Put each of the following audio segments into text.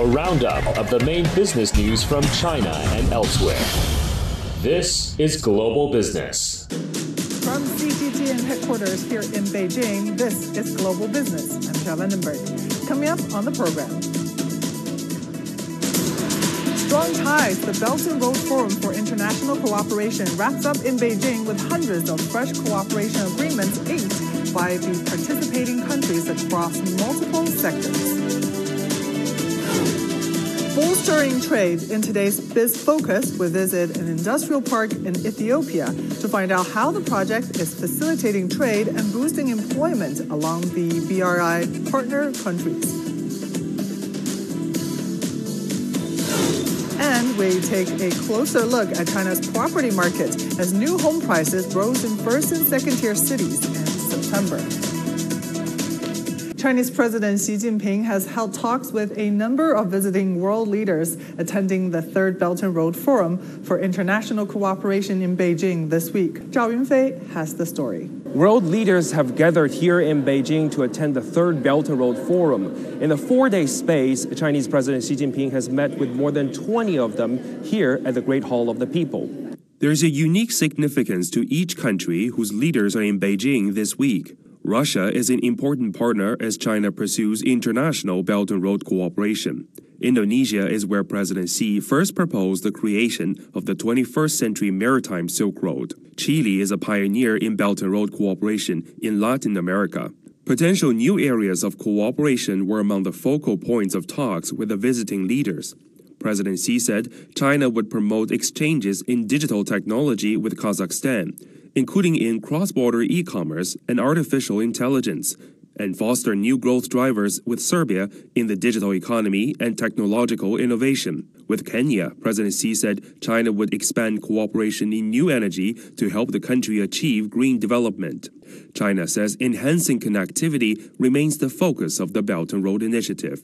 a roundup of the main business news from China and elsewhere. This is Global Business. From CGTN headquarters here in Beijing, this is Global Business. I'm Xiao Vandenberg. Coming up on the program. Strong ties, the Belt and Road Forum for International Cooperation wraps up in Beijing with hundreds of fresh cooperation agreements inked by the participating countries across multiple sectors. Bolstering trade in today's Biz Focus, we visit an industrial park in Ethiopia to find out how the project is facilitating trade and boosting employment along the BRI partner countries. And we take a closer look at China's property market as new home prices rose in first and second tier cities in September. Chinese President Xi Jinping has held talks with a number of visiting world leaders attending the Third Belt and Road Forum for International Cooperation in Beijing this week. Zhao Yunfei has the story. World leaders have gathered here in Beijing to attend the Third Belt and Road Forum. In the four day space, Chinese President Xi Jinping has met with more than 20 of them here at the Great Hall of the People. There is a unique significance to each country whose leaders are in Beijing this week. Russia is an important partner as China pursues international Belt and Road cooperation. Indonesia is where President Xi first proposed the creation of the 21st century maritime Silk Road. Chile is a pioneer in Belt and Road cooperation in Latin America. Potential new areas of cooperation were among the focal points of talks with the visiting leaders. President Xi said China would promote exchanges in digital technology with Kazakhstan, including in cross-border e-commerce and artificial intelligence, and foster new growth drivers with Serbia in the digital economy and technological innovation. With Kenya, President Xi said China would expand cooperation in new energy to help the country achieve green development. China says enhancing connectivity remains the focus of the Belt and Road Initiative.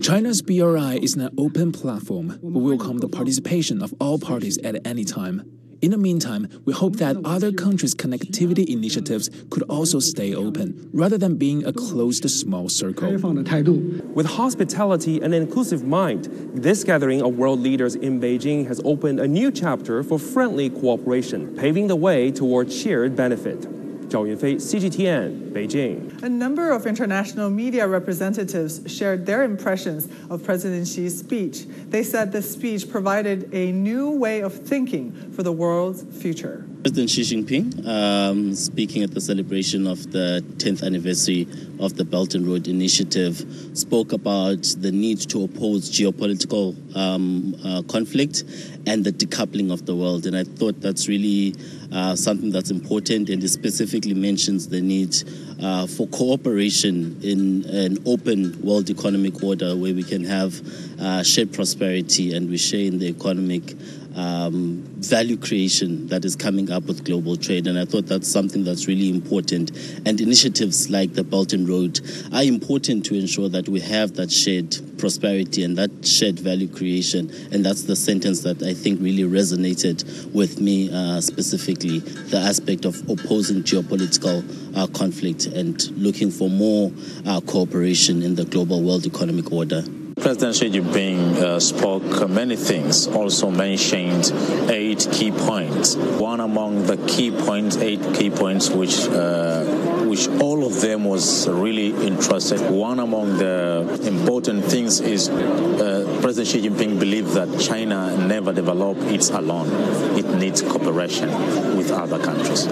China's BRI is an open platform. We welcome the participation of all parties at any time. In the meantime, we hope that other countries' connectivity initiatives could also stay open, rather than being a closed small circle. With hospitality and an inclusive mind, this gathering of world leaders in Beijing has opened a new chapter for friendly cooperation, paving the way toward shared benefit. Zhao Yunfei, CGTN, Beijing. A number of international media representatives shared their impressions of President Xi's speech. They said the speech provided a new way of thinking for the world's future. President Xi Jinping, um, speaking at the celebration of the 10th anniversary of the Belt and Road Initiative, spoke about the need to oppose geopolitical um, uh, conflict and the decoupling of the world. And I thought that's really uh, something that's important, and it specifically mentions the need uh, for cooperation in an open world economic order where we can have uh, shared prosperity and we share in the economic um, value creation that is coming up with global trade. And I thought that's something that's really important. And initiatives like the Belt and Road are important to ensure that we have that shared prosperity and that shared value creation. And that's the sentence that I think really resonated with me uh, specifically the aspect of opposing geopolitical uh, conflict and looking for more uh, cooperation in the global world economic order. President Xi Jinping uh, spoke many things, also mentioned eight key points. One among the key points, eight key points, which uh, which all of them was really interested. One among the important things is uh, President Xi Jinping believed that China never developed it alone. It needs cooperation with other countries.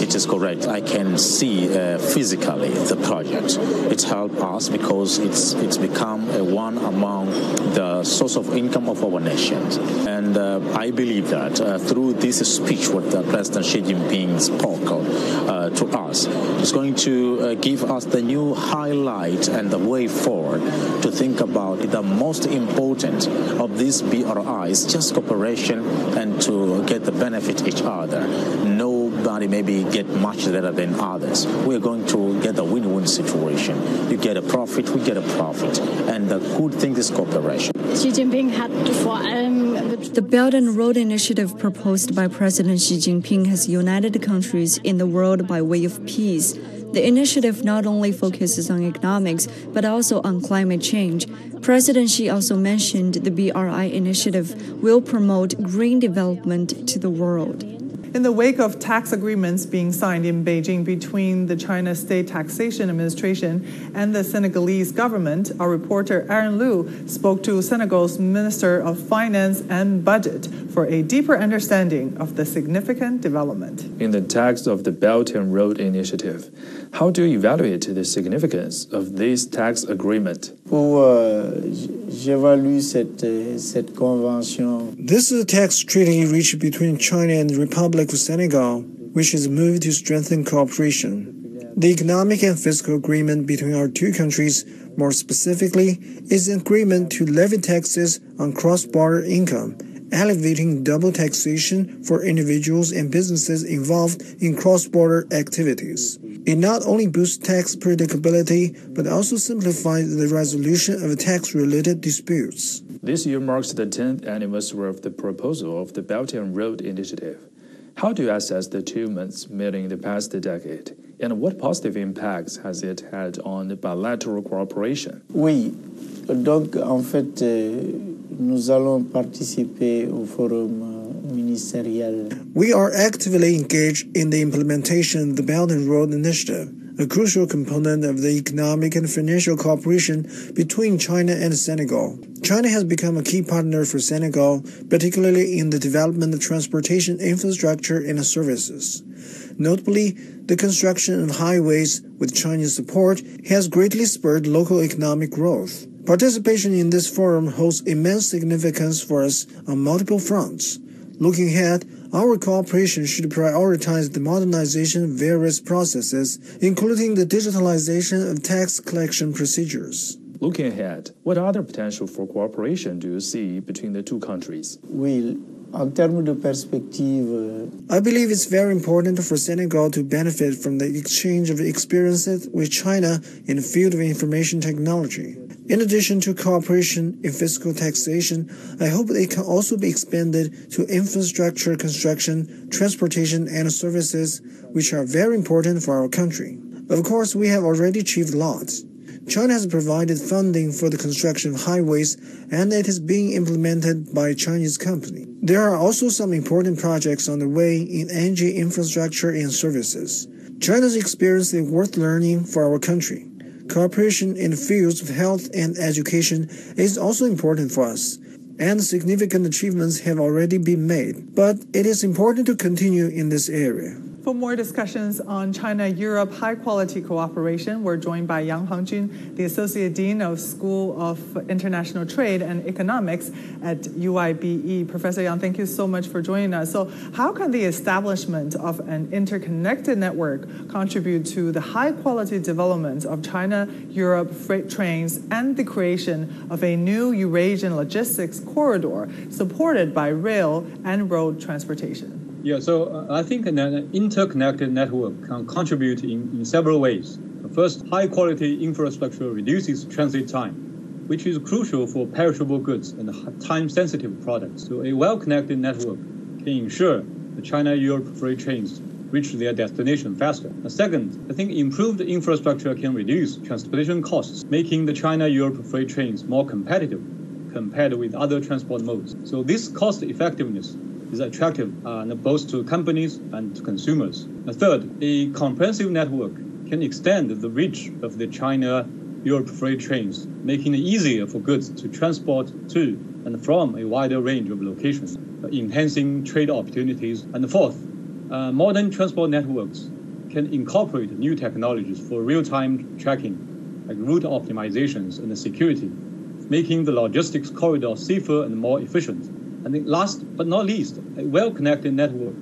It is correct. I can see uh, physically the project. It's helped us because it's it's become a one among the source of income of our nations. And uh, I believe that uh, through this speech, what uh, President Xi Jinping spoke uh, to us, is going to uh, give us the new highlight and the way forward to think about the most important of these BRI is just cooperation and to get the benefit each other. Nobody maybe get much better than others. We're going to get a win-win situation. You get a profit, we get a profit, and the good thing is cooperation. Xi Jinping hat vor allem The Belt and Road Initiative proposed by President Xi Jinping has united countries in the world by way of peace. The initiative not only focuses on economics, but also on climate change. President Xi also mentioned the BRI initiative will promote green development to the world. In the wake of tax agreements being signed in Beijing between the China State Taxation Administration and the Senegalese government, our reporter Aaron Liu spoke to Senegal's Minister of Finance and Budget for a deeper understanding of the significant development. In the text of the Belt and Road Initiative, how do you evaluate the significance of this tax agreement? Pour, uh, j'évalue cette, cette convention. This is a tax treaty reached between China and the Republic of Senegal, which is a move to strengthen cooperation. The economic and fiscal agreement between our two countries, more specifically, is an agreement to levy taxes on cross-border income elevating double taxation for individuals and businesses involved in cross-border activities. It not only boosts tax predictability, but also simplifies the resolution of tax-related disputes. This year marks the 10th anniversary of the proposal of the Belt and Road Initiative. How do you assess the achievements made in the past decade, and what positive impacts has it had on bilateral cooperation? Oui, donc en fait, euh, nous allons participer au forum euh, ministériel. We are actively engaged in the implementation of the Belt and Road Initiative, a crucial component of the economic and financial cooperation between China and Senegal. China has become a key partner for Senegal, particularly in the development of transportation infrastructure and services. Notably, the construction of highways with Chinese support has greatly spurred local economic growth. Participation in this forum holds immense significance for us on multiple fronts. Looking ahead, our cooperation should prioritize the modernization of various processes, including the digitalization of tax collection procedures. Looking ahead, what other potential for cooperation do you see between the two countries? Oui, en termes de perspective, euh, I believe it's very important for Senegal to benefit from the exchange of experiences with China in the field of information technology. In addition to cooperation in fiscal taxation, I hope it can also be expanded to infrastructure construction, transportation, and services, which are very important for our country. Of course, we have already achieved lots. China has provided funding for the construction of highways, and it is being implemented by a Chinese company. There are also some important projects on the way in energy infrastructure and services. China's experience is worth learning for our country. Cooperation in the fields of health and education is also important for us, and significant achievements have already been made. But it is important to continue in this area. For more discussions on China Europe high quality cooperation, we're joined by Yang Hangjun, the Associate Dean of School of International Trade and Economics at UIBE. Professor Yang, thank you so much for joining us. So, how can the establishment of an interconnected network contribute to the high quality development of China Europe freight trains and the creation of a new Eurasian logistics corridor supported by rail and road transportation? Yeah, so uh, I think an interconnected network can contribute in, in several ways. First, high quality infrastructure reduces transit time, which is crucial for perishable goods and time sensitive products. So, a well connected network can ensure the China Europe freight trains reach their destination faster. And second, I think improved infrastructure can reduce transportation costs, making the China Europe freight trains more competitive compared with other transport modes. So, this cost effectiveness is attractive uh, both to companies and to consumers. And third, a comprehensive network can extend the reach of the China Europe freight trains, making it easier for goods to transport to and from a wider range of locations, uh, enhancing trade opportunities. And fourth, uh, modern transport networks can incorporate new technologies for real-time tracking, like route optimizations and security, making the logistics corridor safer and more efficient. And last but not least, a well-connected network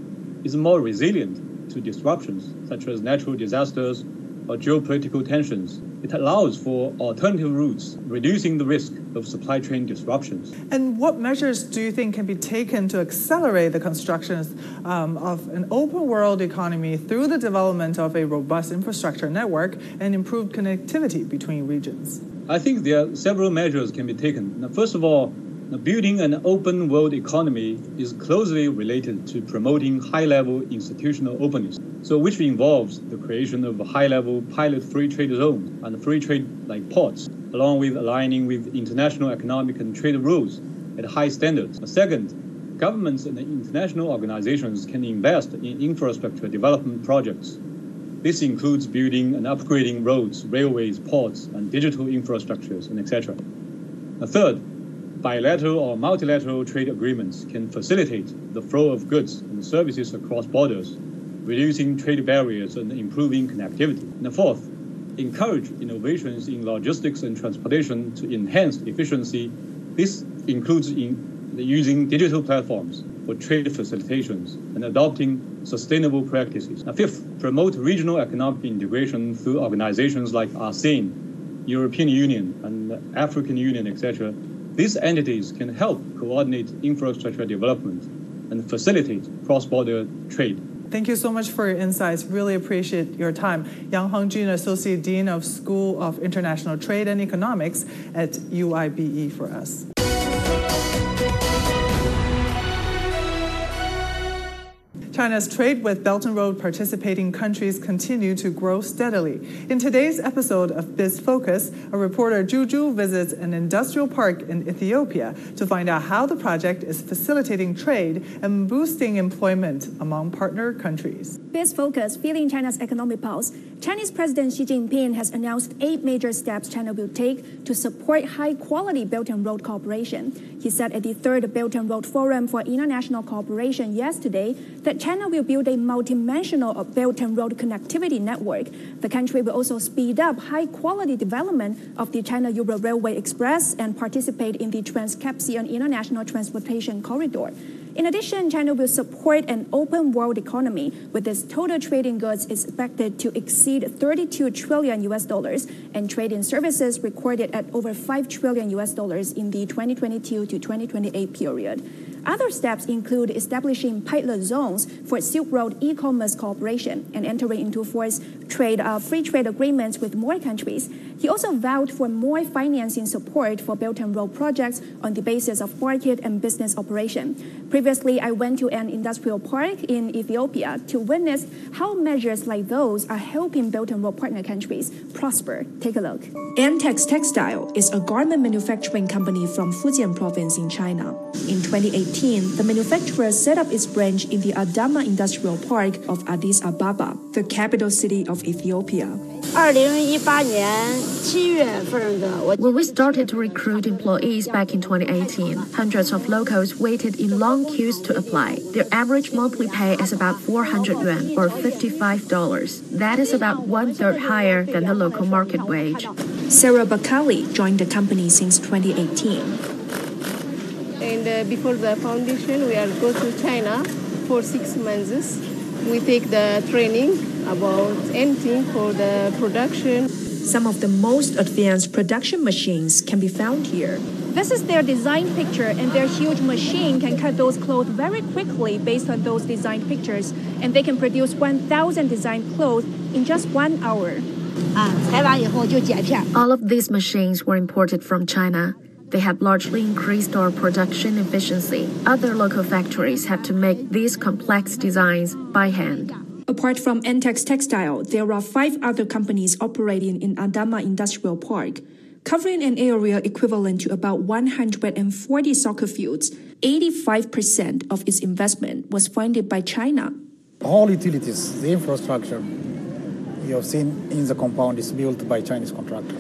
is more resilient to disruptions such as natural disasters or geopolitical tensions. It allows for alternative routes, reducing the risk of supply chain disruptions. And what measures do you think can be taken to accelerate the construction um, of an open world economy through the development of a robust infrastructure network and improved connectivity between regions? I think there are several measures can be taken. Now, first of all, building an open world economy is closely related to promoting high level institutional openness, so which involves the creation of high level pilot free trade zones and free trade like ports, along with aligning with international economic and trade rules at high standards. Second, governments and international organizations can invest in infrastructure development projects. This includes building and upgrading roads, railways, ports, and digital infrastructures, and etc. Third, bilateral or multilateral trade agreements can facilitate the flow of goods and services across borders, reducing trade barriers and improving connectivity. And fourth, encourage innovations in logistics and transportation to enhance efficiency. This includes in using digital platforms for trade facilitations and adopting sustainable practices. Now, fifth, promote regional economic integration through organizations like ASEAN, European Union, and African Union, etc. These entities can help coordinate infrastructure development and facilitate cross-border trade. Thank you so much for your insights. Really appreciate your time. Yang Hengjun, Associate Dean of School of International Trade and Economics at UIBE for us. China's trade with Belt and Road participating countries continue to grow steadily. In today's episode of Biz Focus, a reporter Juju visits an industrial park in Ethiopia to find out how the project is facilitating trade and boosting employment among partner countries. Biz Focus, feeling China's economic pulse. Chinese President Xi Jinping has announced eight major steps China will take to support high-quality Belt and Road cooperation. He said at the third Belt and Road Forum for International Cooperation yesterday that China will build a multidimensional Belt and Road connectivity network. The country will also speed up high quality development of the China Euro Railway Express and participate in the Trans-Caspian International Transportation Corridor. In addition, China will support an open world economy with its total trading goods expected to exceed 32 trillion US dollars and trade in services recorded at over 5 trillion US dollars in the 2022 to 2028 period. Other steps include establishing pilot zones for Silk Road e-commerce cooperation and entering into force trade uh, free trade agreements with more countries. He also vowed for more financing support for Belt and Road projects on the basis of market and business operation. Previously, I went to an industrial park in Ethiopia to witness how measures like those are helping Belt and Road partner countries prosper. Take a look. Antex Textile is a garment manufacturing company from Fujian province in China. In 2018, the manufacturer set up its branch in the Adama Industrial Park of Addis Ababa, the capital city of Ethiopia. When we started to recruit employees back in 2018, hundreds of locals waited in long queues to apply. Their average monthly pay is about 400 yuan or $55. That is about one third higher than the local market wage. Sarah Bakali joined the company since 2018. And uh, before the foundation, we are go to China for six months. We take the training about anything for the production. Some of the most advanced production machines can be found here. This is their design picture, and their huge machine can cut those clothes very quickly based on those design pictures, and they can produce 1,000 design clothes in just one hour. All of these machines were imported from China. They have largely increased our production efficiency. Other local factories have to make these complex designs by hand. Apart from Antex Textile, there are five other companies operating in Adama Industrial Park, covering an area equivalent to about 140 soccer fields. 85% of its investment was funded by China. All utilities, the infrastructure you have seen in the compound is built by Chinese contractor.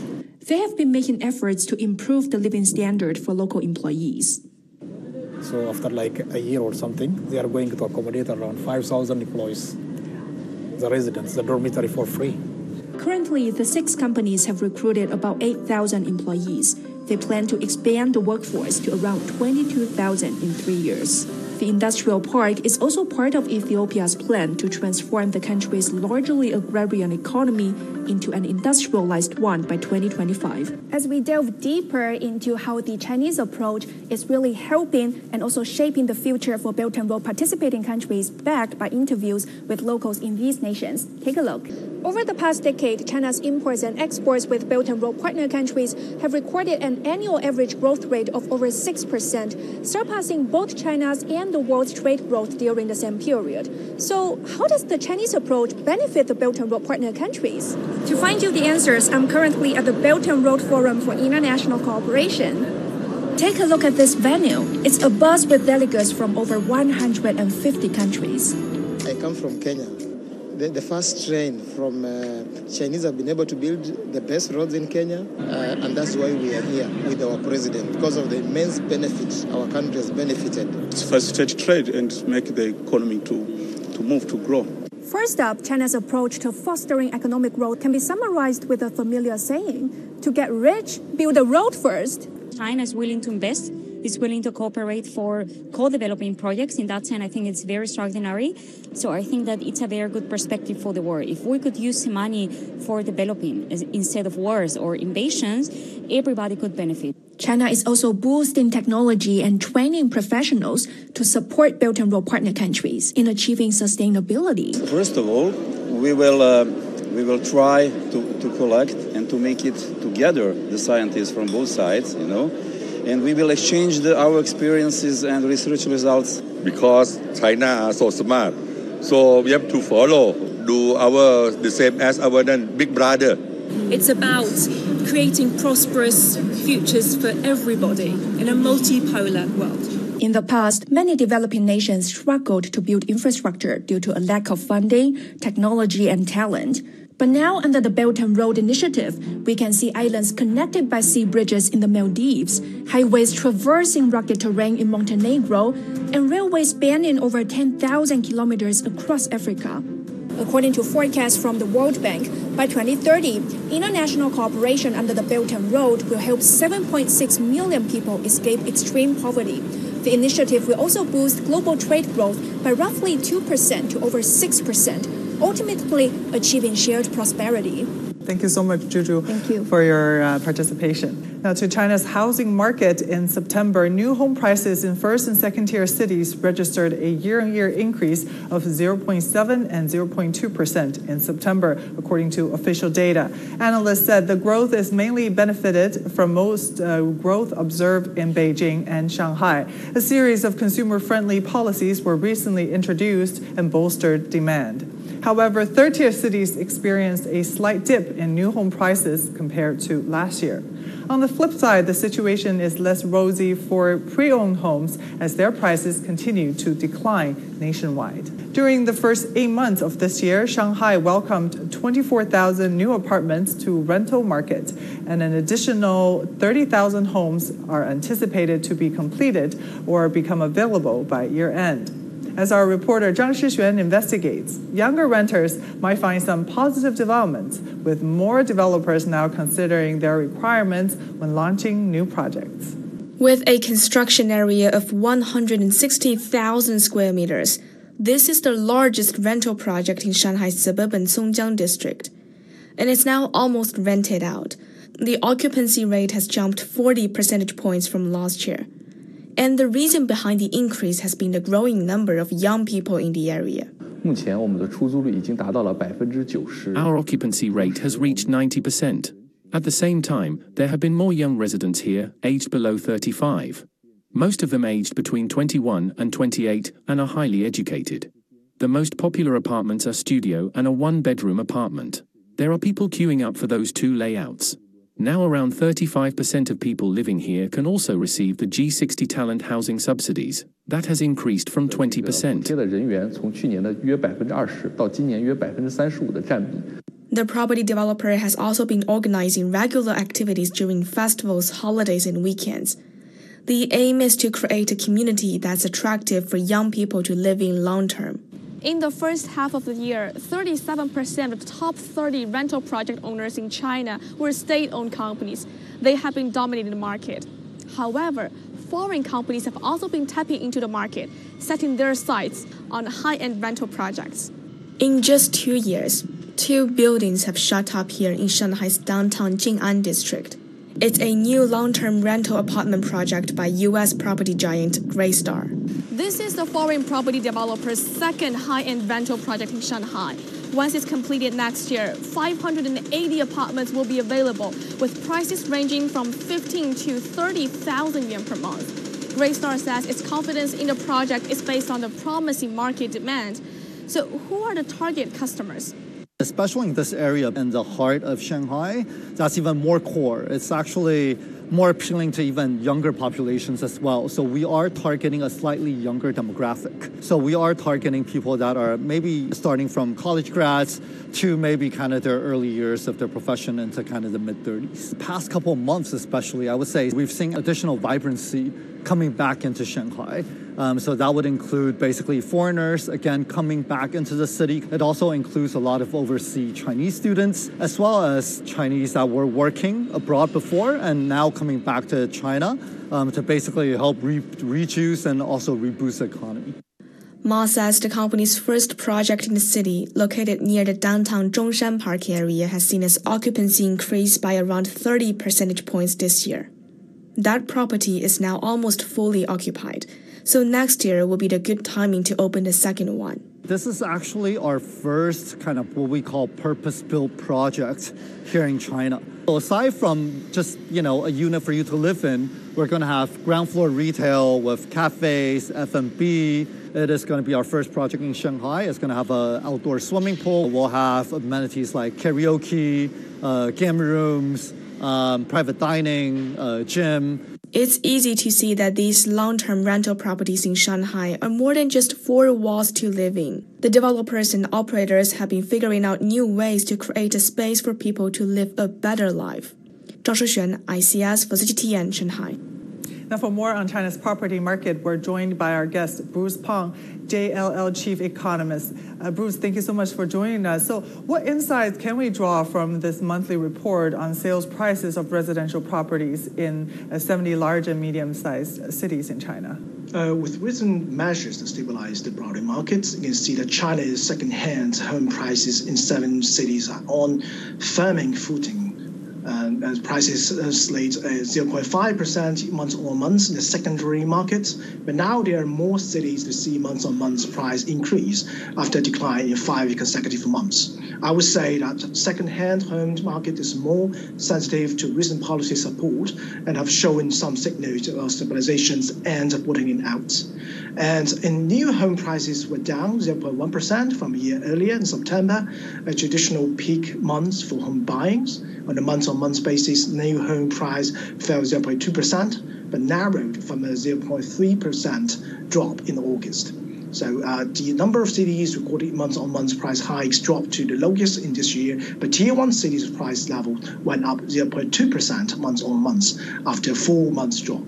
They have been making efforts to improve the living standard for local employees. So after like a year or something, they are going to accommodate around 5,000 employees, the residents, the dormitory for free. Currently, the six companies have recruited about 8,000 employees. They plan to expand the workforce to around 22,000 in three years. The industrial park is also part of Ethiopia's plan to transform the country's largely agrarian economy into an industrialized one by 2025. As we delve deeper into how the Chinese approach is really helping and also shaping the future for Belt and Road participating countries, backed by interviews with locals in these nations, take a look. Over the past decade, China's imports and exports with Belt and Road partner countries have recorded an annual average growth rate of over 6%, surpassing both China's and the world's trade growth during the same period. So, how does the Chinese approach benefit the Belt and Road partner countries? To find you the answers, I'm currently at the Belt and Road Forum for International Cooperation. Take a look at this venue. It's a bus with delegates from over 150 countries. I come from Kenya the, the first train from uh, Chinese have been able to build the best roads in Kenya, uh, and that's why we are here with our president because of the immense benefit our country has benefited. Facilitate trade and make the economy to, to move, to grow. First up, China's approach to fostering economic growth can be summarized with a familiar saying to get rich, build a road first. China is willing to invest is willing to cooperate for co-developing projects. In that sense, I think it's very extraordinary. So I think that it's a very good perspective for the world. If we could use money for developing instead of wars or invasions, everybody could benefit. China is also boosting technology and training professionals to support Belt and Road partner countries in achieving sustainability. First of all, we will uh, we will try to, to collect and to make it together the scientists from both sides, you know, and we will exchange the, our experiences and research results. Because China are so smart, so we have to follow, do our the same as our big brother. It's about creating prosperous futures for everybody in a multipolar world. In the past, many developing nations struggled to build infrastructure due to a lack of funding, technology, and talent. But now, under the Belt and Road Initiative, we can see islands connected by sea bridges in the Maldives, highways traversing rugged terrain in Montenegro, and railways spanning over 10,000 kilometers across Africa. According to forecasts from the World Bank, by 2030, international cooperation under the Belt and Road will help 7.6 million people escape extreme poverty. The initiative will also boost global trade growth by roughly 2% to over 6%, ultimately achieving shared prosperity. Thank you so much, Juju, Thank you. for your uh, participation. Now, to China's housing market in September, new home prices in first and second tier cities registered a year on year increase of 0.7 and 0.2% in September, according to official data. Analysts said the growth is mainly benefited from most uh, growth observed in Beijing and Shanghai. A series of consumer friendly policies were recently introduced and bolstered demand. However, third tier cities experienced a slight dip in new home prices compared to last year. On the flip side, the situation is less rosy for pre owned homes as their prices continue to decline nationwide. During the first eight months of this year, Shanghai welcomed 24,000 new apartments to rental market, and an additional 30,000 homes are anticipated to be completed or become available by year end. As our reporter Zhang Shixuan investigates, younger renters might find some positive developments, with more developers now considering their requirements when launching new projects. With a construction area of 160,000 square meters, this is the largest rental project in Shanghai's suburban Songjiang district. And it's now almost rented out. The occupancy rate has jumped 40 percentage points from last year. And the reason behind the increase has been the growing number of young people in the area. Our occupancy rate has reached 90%. At the same time, there have been more young residents here, aged below 35. Most of them aged between 21 and 28 and are highly educated. The most popular apartments are studio and a one bedroom apartment. There are people queuing up for those two layouts. Now around 35% of people living here can also receive the G60 talent housing subsidies. That has increased from 20%. The property developer has also been organizing regular activities during festivals, holidays, and weekends. The aim is to create a community that's attractive for young people to live in long term. In the first half of the year, 37% of the top 30 rental project owners in China were state owned companies. They have been dominating the market. However, foreign companies have also been tapping into the market, setting their sights on high end rental projects. In just two years, two buildings have shut up here in Shanghai's downtown Jing'an district. It's a new long term rental apartment project by US property giant Greystar. This is the foreign property developer's second high end rental project in Shanghai. Once it's completed next year, 580 apartments will be available, with prices ranging from 15 to 30,000 yuan per month. Greystar says its confidence in the project is based on the promising market demand. So, who are the target customers? Especially in this area in the heart of Shanghai, that's even more core. It's actually more appealing to even younger populations as well. So we are targeting a slightly younger demographic. So we are targeting people that are maybe starting from college grads to maybe kind of their early years of their profession into kind of the mid 30s. Past couple months, especially, I would say we've seen additional vibrancy coming back into Shanghai. Um, so that would include basically foreigners, again, coming back into the city. It also includes a lot of overseas Chinese students, as well as Chinese that were working abroad before and now coming back to China um, to basically help re- rejuice and also reboost the economy. Ma says the company's first project in the city, located near the downtown Zhongshan Park area, has seen its occupancy increase by around 30 percentage points this year. That property is now almost fully occupied, so next year will be the good timing to open the second one. This is actually our first kind of what we call purpose-built project here in China. So aside from just, you know, a unit for you to live in, we're going to have ground floor retail with cafes, F&B. It is going to be our first project in Shanghai. It's going to have an outdoor swimming pool. We'll have amenities like karaoke, uh, game rooms, um, private dining, uh, gym. It's easy to see that these long term rental properties in Shanghai are more than just four walls to live in. The developers and operators have been figuring out new ways to create a space for people to live a better life. Zhao Shixuan, ICS for CGTN, Shanghai. Now, for more on China's property market, we're joined by our guest, Bruce Pang, JLL Chief Economist. Uh, Bruce, thank you so much for joining us. So, what insights can we draw from this monthly report on sales prices of residential properties in uh, 70 large and medium sized cities in China? Uh, with recent measures to stabilize the property markets, you can see that China's second-hand home prices in seven cities are on firming footing um, and prices uh, slate 0.5% month on month in the secondary market. But now there are more cities to see month on month price increase after decline in five consecutive months. I would say that second-hand home market is more sensitive to recent policy support and have shown some signals of stabilizations and bottoming out. And in new home prices were down 0.1% from a year earlier in September, a traditional peak month for home buyings. On a month-on-month basis, new home price fell 0.2%, but narrowed from a 0.3% drop in August. So uh, the number of cities recorded month-on-month price hikes dropped to the lowest in this year, but tier one cities price level went up 0.2% month-on-month after a four months drop.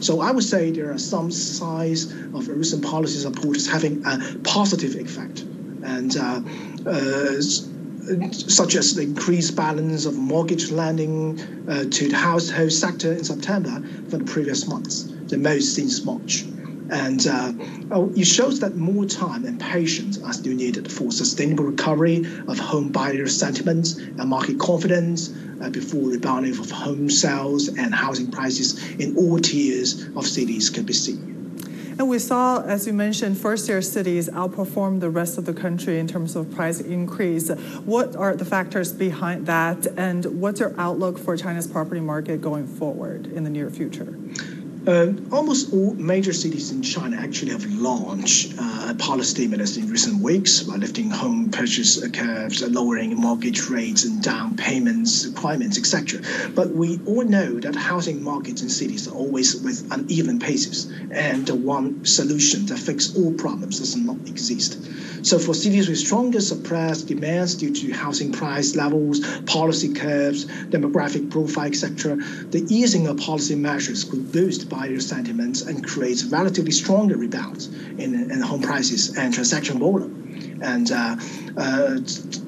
So I would say there are some signs of recent policy support is having a positive effect, and uh, uh, such as the increased balance of mortgage lending uh, to the household sector in September from the previous months, the most since March. And uh, oh, it shows that more time and patience are still needed for sustainable recovery of home buyer sentiments and market confidence uh, before rebounding of home sales and housing prices in all tiers of cities can be seen. And we saw, as you mentioned, first tier cities outperform the rest of the country in terms of price increase. What are the factors behind that, and what's your outlook for China's property market going forward in the near future? Uh, almost all major cities in China actually have launched uh, policy stimulus in recent weeks by lifting home purchase curves, lowering mortgage rates and down payments requirements, etc. But we all know that housing markets in cities are always with uneven paces, and the one solution that fixes all problems does not exist. So for cities with stronger suppressed demands due to housing price levels, policy curves, demographic profile, etc., the easing of policy measures could boost buyer sentiments and create relatively stronger rebounds in, in home prices and transaction volume. And uh, uh,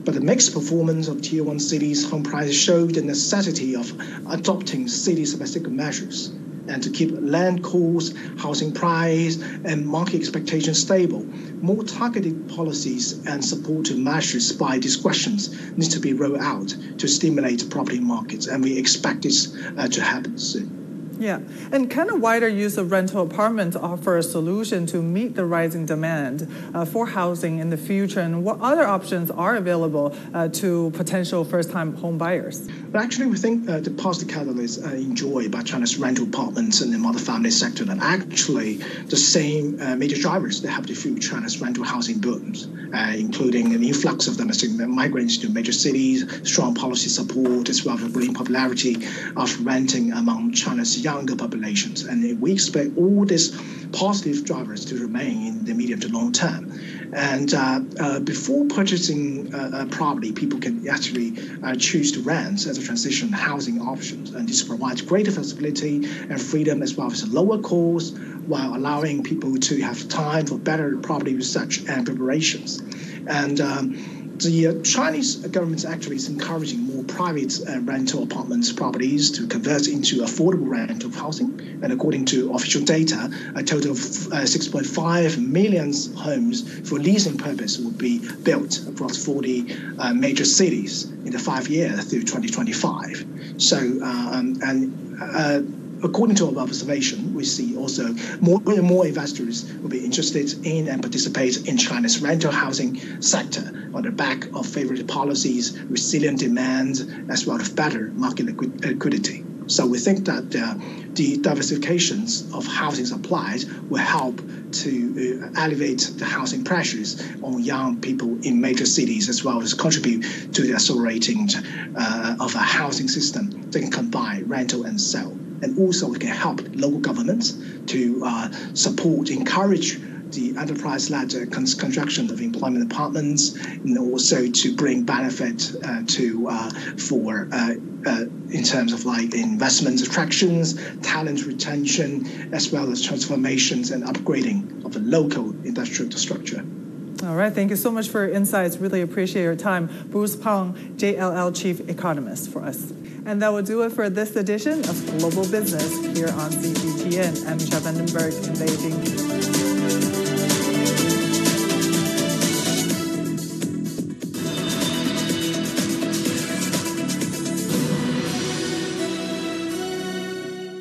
but the mixed performance of tier one cities' home prices showed the necessity of adopting city-specific measures and to keep land costs, housing price, and market expectations stable. More targeted policies and supportive measures by discretions need to be rolled out to stimulate property markets, and we expect this uh, to happen soon. Yeah, and kind of wider use of rental apartments offer a solution to meet the rising demand uh, for housing in the future. And what other options are available uh, to potential first-time home buyers? But actually, we think uh, the positive catalyst uh, enjoyed by China's rental apartments and the multifamily sector are actually the same uh, major drivers that have to fuel China's rental housing booms, uh, including an influx of domestic migrants to major cities, strong policy support, as well as growing popularity of renting among China's younger populations. And we expect all these positive drivers to remain in the medium to long term. And uh, uh, before purchasing a, a, property, people can actually uh, choose to rent as a transition housing option. And this provides greater flexibility and freedom as well as a lower cost while allowing people to have time for better property research and preparations. And um, the uh, Chinese government actually is encouraging more private uh, rental apartments properties to convert into affordable rental housing. And according to official data, a total of uh, 6.5 million homes for leasing purpose will be built across 40 uh, major cities in the five years through 2025. So, um, and according to our observation, we see also more and more investors will be interested in and participate in China's rental housing sector on the back of favorable policies, resilient demand, as well as better market liquidity. So we think that uh, the diversifications of housing supplies will help to uh, elevate the housing pressures on young people in major cities, as well as contribute to the accelerating uh, of a housing system that can combine rental and sell and also it can help local governments to uh, support, encourage the enterprise-led uh, construction of employment apartments, and also to bring benefit uh, to uh, for uh, uh, in terms of like investment attractions, talent retention, as well as transformations and upgrading of the local industrial structure. All right, thank you so much for your insights. Really appreciate your time. Bruce Pang, JLL Chief Economist for us. And that will do it for this edition of Global Business here on CGTN. I'm Michelle in Beijing.